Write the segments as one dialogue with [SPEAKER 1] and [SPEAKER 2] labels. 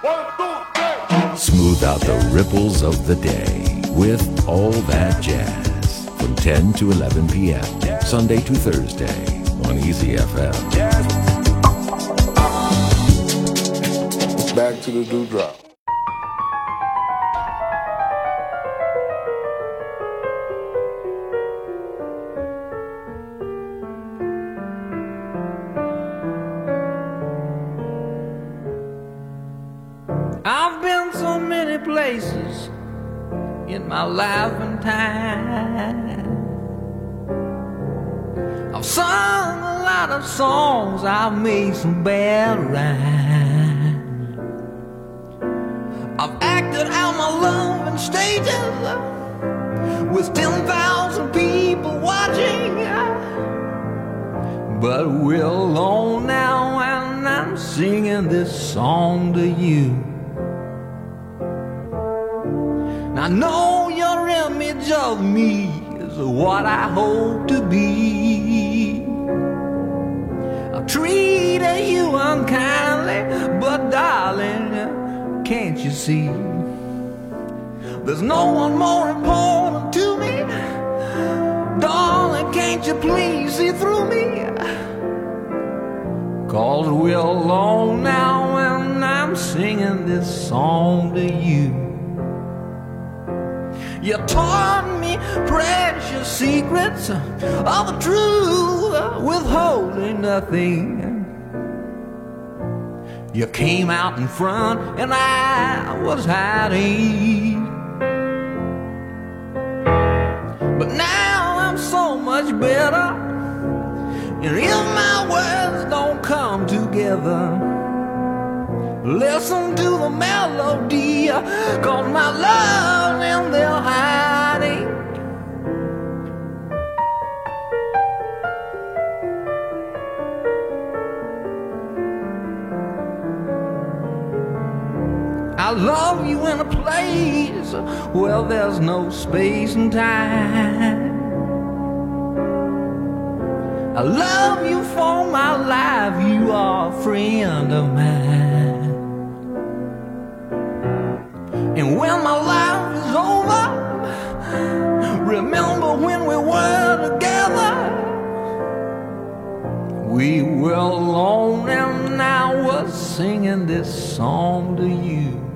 [SPEAKER 1] Smooth out the ripples of the day with All That Jazz from 10 to 11 p.m. Sunday to Thursday on Easy FM.
[SPEAKER 2] Back to the dewdrop.
[SPEAKER 3] Songs, I've made some bad rhymes. I've acted out my love in stages with 10,000 people watching. But we're alone now, and I'm singing this song to you. I know your image of me is what I hope to be. Treated you unkindly, but darling, can't you see? There's no one more important to me. Darling, can't you please see through me? Cause we're alone now, and I'm singing this song to you. You taught me precious secrets of the truth, withholding nothing. You came out in front, and I was hiding. But now I'm so much better, and if my words don't come together. Listen to the melody, cause my love's in there hiding. Love you in a place where there's no space and time. I love you for my life, you are a friend of mine. And when my life is over, remember when we were together. We were alone and I was singing this song to you.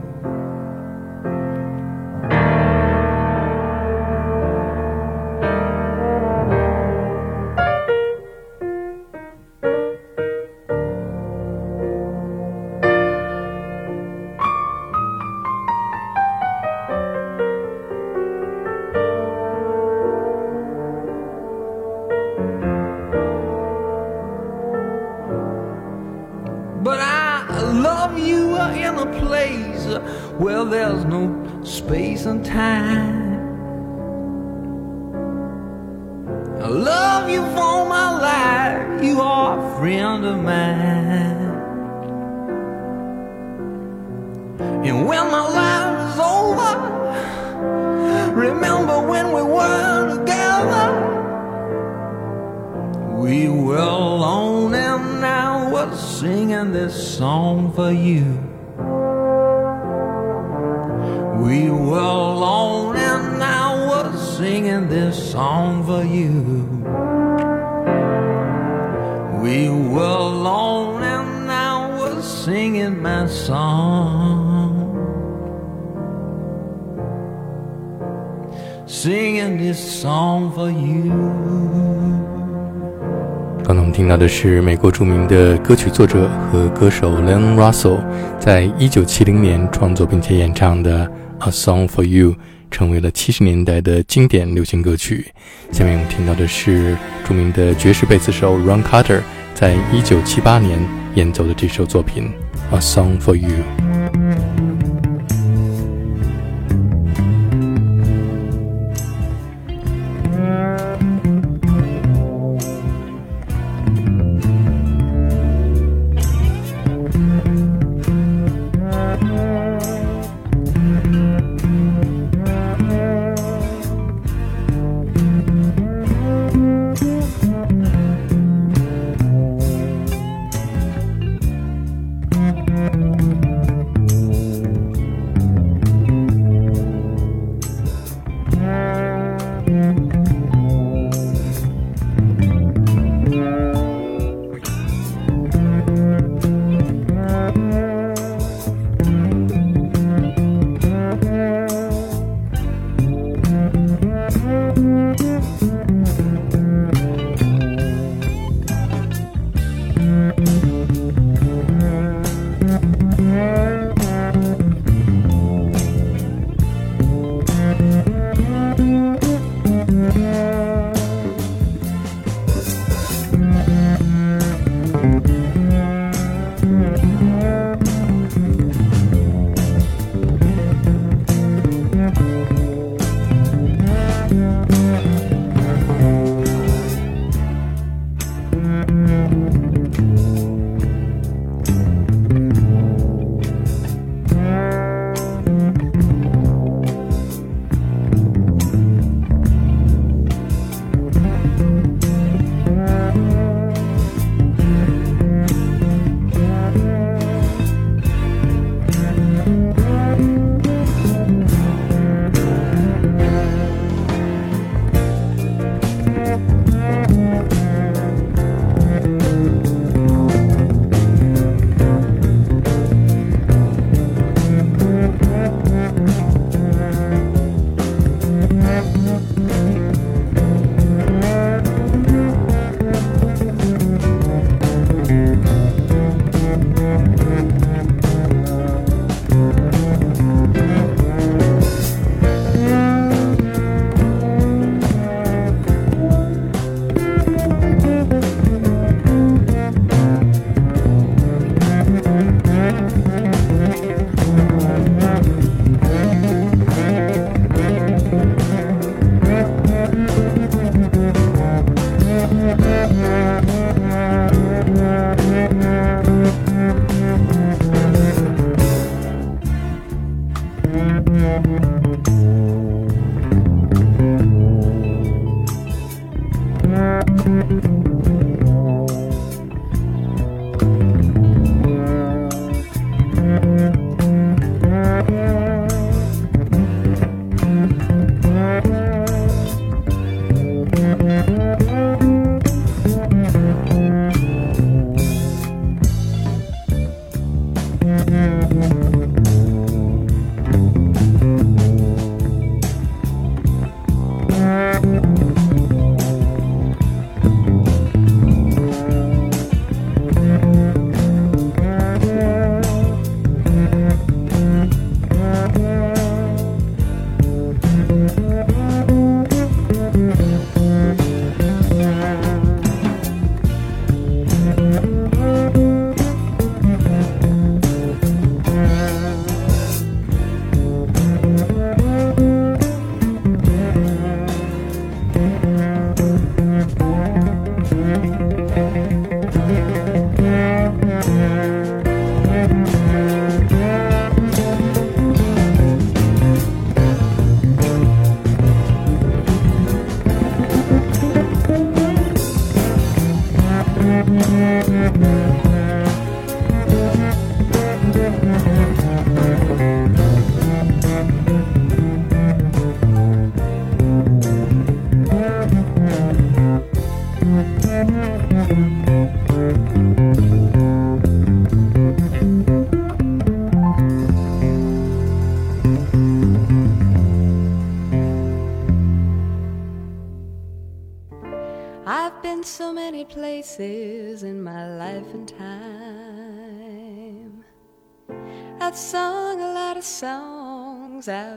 [SPEAKER 3] You. We were alone and I was singing this song for you. We were alone and I was singing my song. Singing this song for you.
[SPEAKER 4] 刚才我们听到的是美国著名的歌曲作者和歌手 Leon Russell 在一九七零年创作并且演唱的《A Song for You》，成为了七十年代的经典流行歌曲。下面我们听到的是著名的爵士贝斯手 Ron Carter 在一九七八年演奏的这首作品《A Song for You》。
[SPEAKER 2] girl.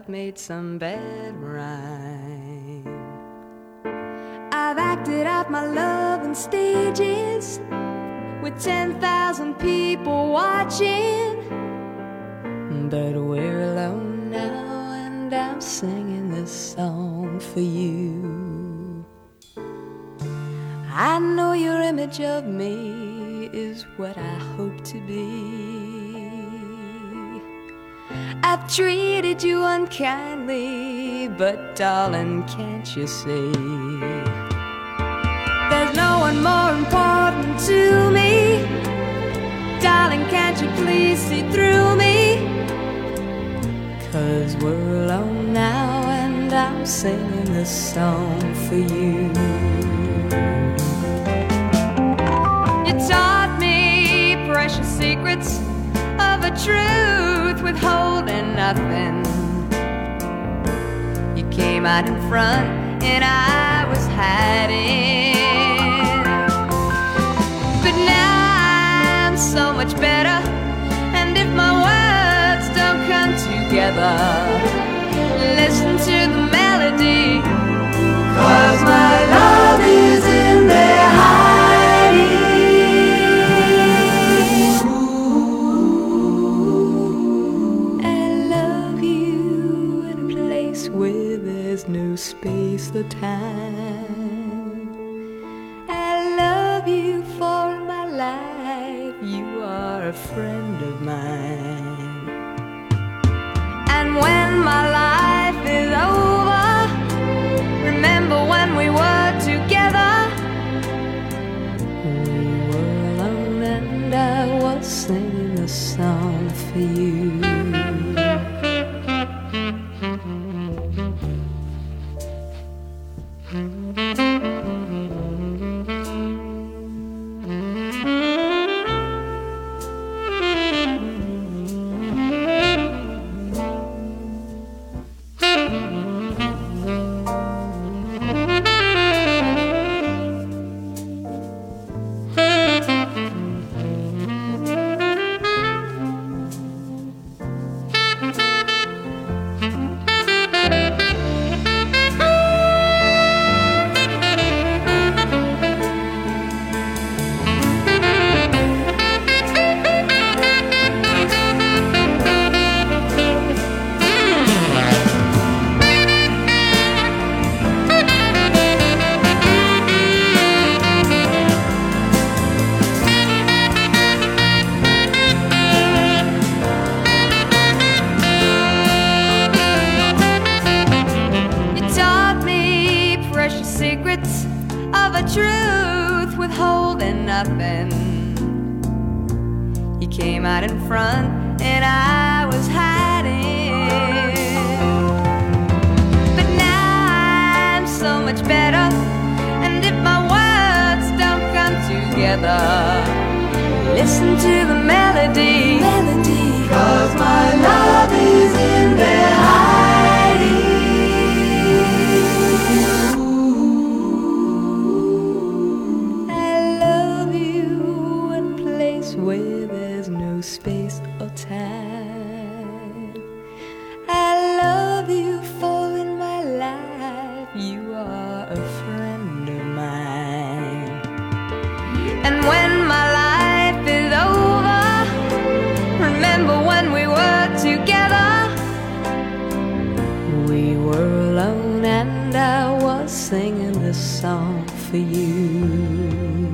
[SPEAKER 2] Made some bad rhyme. I've acted out my love on stages with 10,000 people watching. But we're alone now, and I'm singing this song for you. I know your image of me is what I hope to be. I've treated you unkindly, but darling, can't you see? There's no one more important to me. Darling, can't you please see through me? Cause we're alone now, and I'm singing this song for you. You taught me precious secrets of a truth withholding Out in front, and I was hiding. But now I'm so much better, and if my words don't come together, listen to the melody. Cause my love or time. I love you for my life. You are a friend of mine. And when my life is over, remember when we were together. We were alone and I was singing a song for. You you.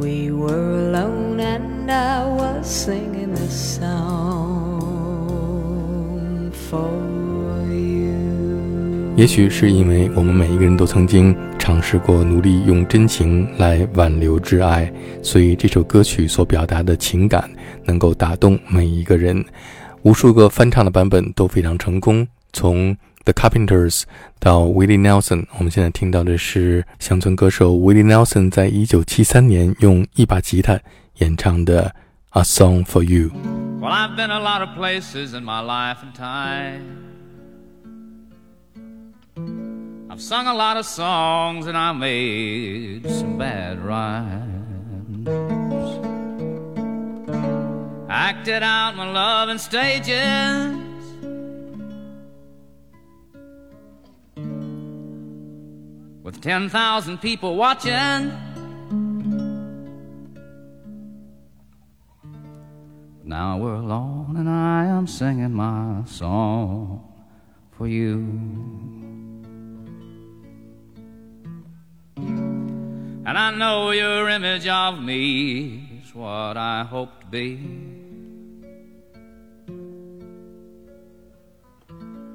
[SPEAKER 2] We were alone and I was singing this song for you.
[SPEAKER 4] 也许是因为我们每一个人都曾经尝试过努力用真情来挽留挚爱，所以这首歌曲所表达的情感能够打动每一个人。无数个翻唱的版本都非常成功，从 The Carpenters 到 Willie Nelson，我们现在听到的是乡村歌手 Willie Nelson 在一九七三年用一把吉他演唱的《A Song for You》。
[SPEAKER 5] Well, I've been a lot of places in my life and time. I've I've sung a lot of songs and I made some bad rhymes. Acted out my love in stages. With 10,000 people watching. Now we're alone and I am singing my song for you. And I know your image of me is what I hope to be.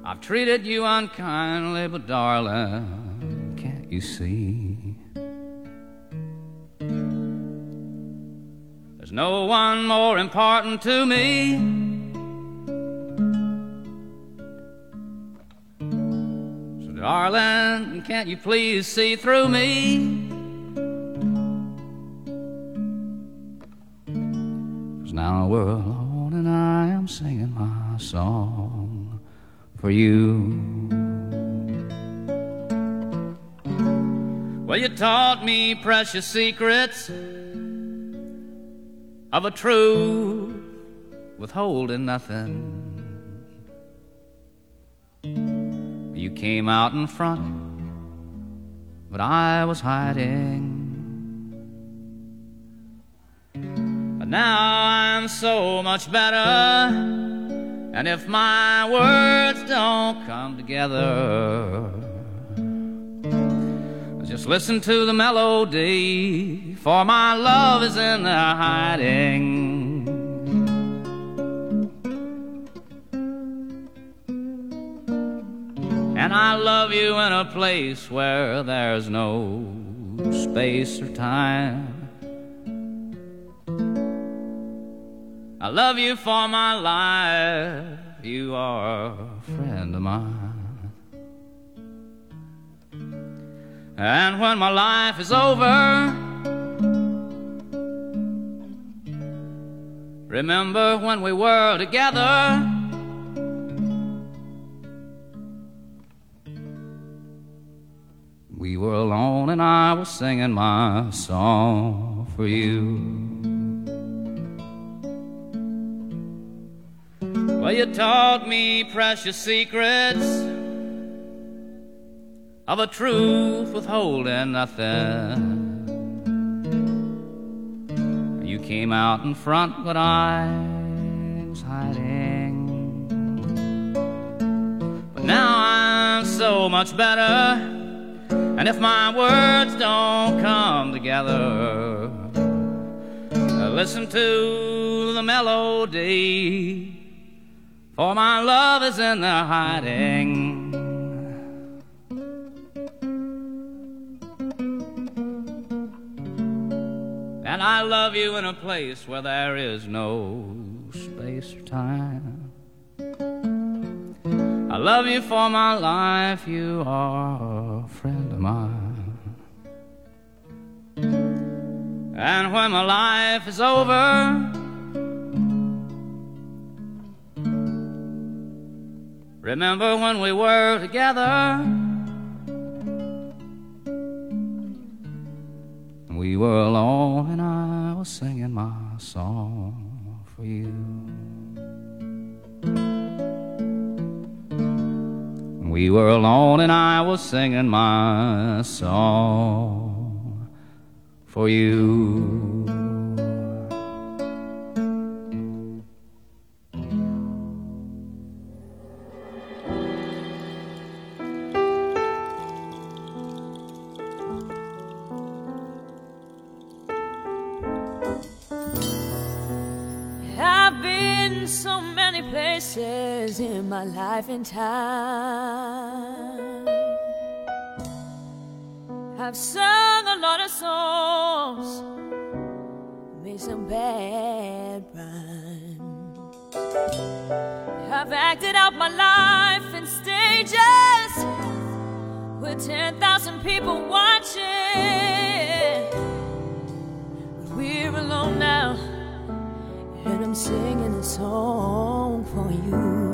[SPEAKER 5] I've treated you unkindly, but darling, you see? There's no one more important to me. So, darling, can't you please see through me? Cause now we're alone and I am singing my song for you. Well, you taught me precious secrets of a truth withholding nothing. You came out in front, but I was hiding. But now I'm so much better, and if my words don't come together, just listen to the melody, for my love is in there hiding. And I love you in a place where there's no space or time. I love you for my life, you are a friend of mine. And when my life is over, remember when we were together. We were alone and I was singing my song for you. Well, you taught me precious secrets of a truth withholding nothing. You came out in front, but I was hiding. But now I'm so much better, and if my words don't come together, uh, listen to the melody, for my love is in there hiding. I love you in a place where there is no space or time. I love you for my life, you are a friend of mine. And when my life is over, remember when we were together. We were alone and I was singing my song for you. We were alone and I was singing my song for you.
[SPEAKER 6] Acted out my life in stages with 10,000 people watching. We're alone now and I'm singing a song for you.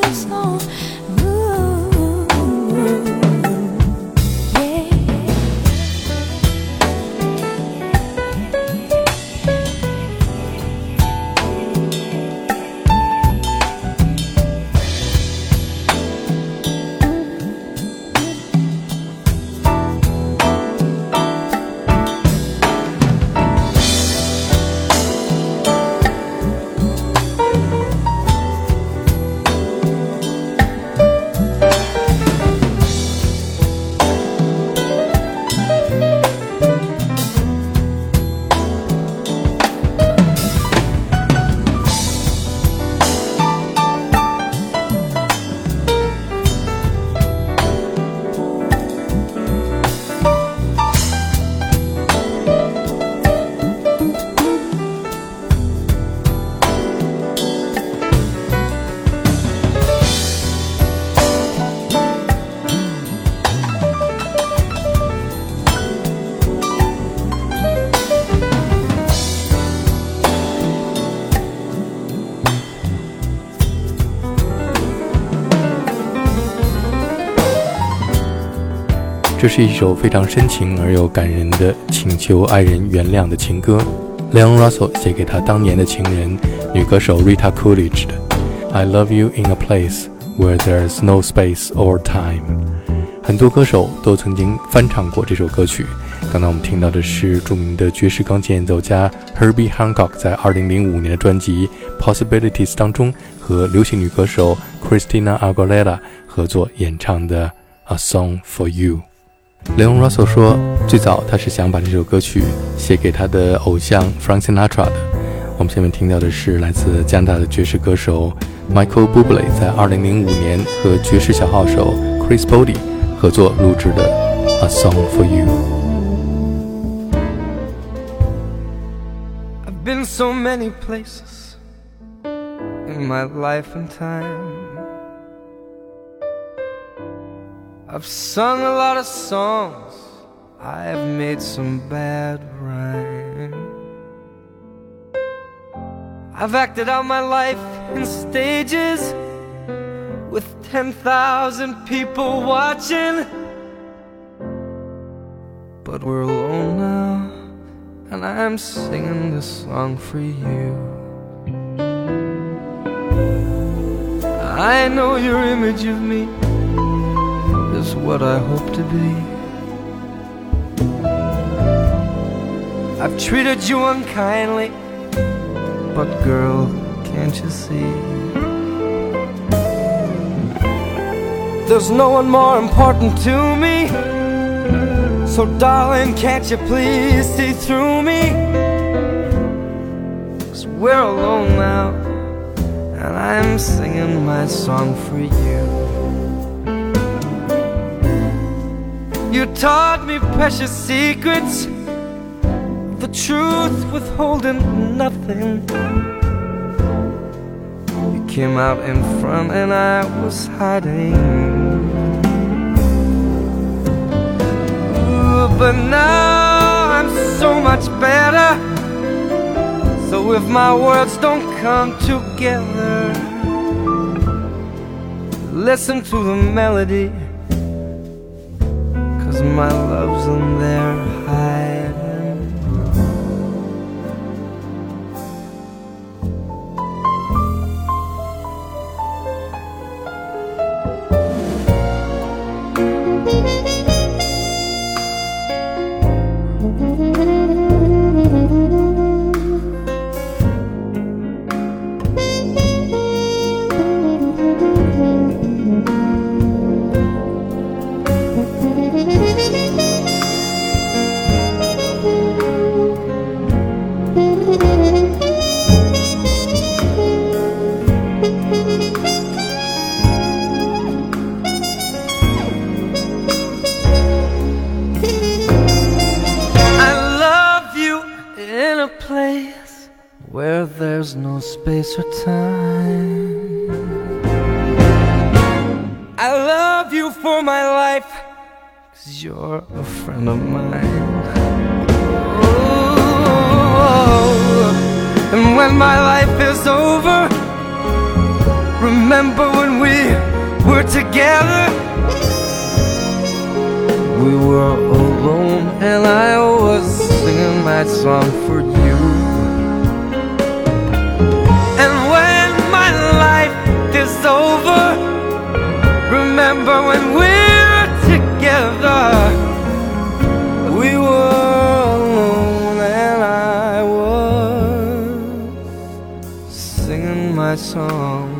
[SPEAKER 6] It's
[SPEAKER 4] all. 是一首非常深情而又感人的请求爱人原谅的情歌，Leon Russell 写给他当年的情人女歌手 Rita Coolidge 的。I love you in a place where there's no space or time。很多歌手都曾经翻唱过这首歌曲。刚才我们听到的是著名的爵士钢琴演奏家 Herbie Hancock 在2005年的专辑 Possibilities 当中和流行女歌手 Christina Aguilera 合作演唱的 A Song for You。Leon Russell 说，最早他是想把这首歌曲写给他的偶像 Frank Sinatra 的。我们下面听到的是来自加拿大的爵士歌手 Michael Bublé 在2005年和爵士小号手 Chris Body 合作录制的《A Song for You》。
[SPEAKER 3] I've been so many places in my life and time. I've sung a lot of songs, I've made some bad rhyme. I've acted out my life in stages with 10,000 people watching. But we're alone now, and I'm singing this song for you. I know your image of me what I hope to be. I've treated you unkindly, but girl, can't you see? There's no one more important to me. So, darling, can't you please see through me? Cause we're alone now, and I'm singing my song for you. You taught me precious secrets, the truth withholding nothing. You came out in front and I was hiding. Ooh, but now I'm so much better. So if my words don't come together, listen to the melody my love's in there there's no space or time. I love you for my life, cause you're a friend of mine. Oh, and when my life is over, remember when we were together? We were alone, and I was singing my song for you. My song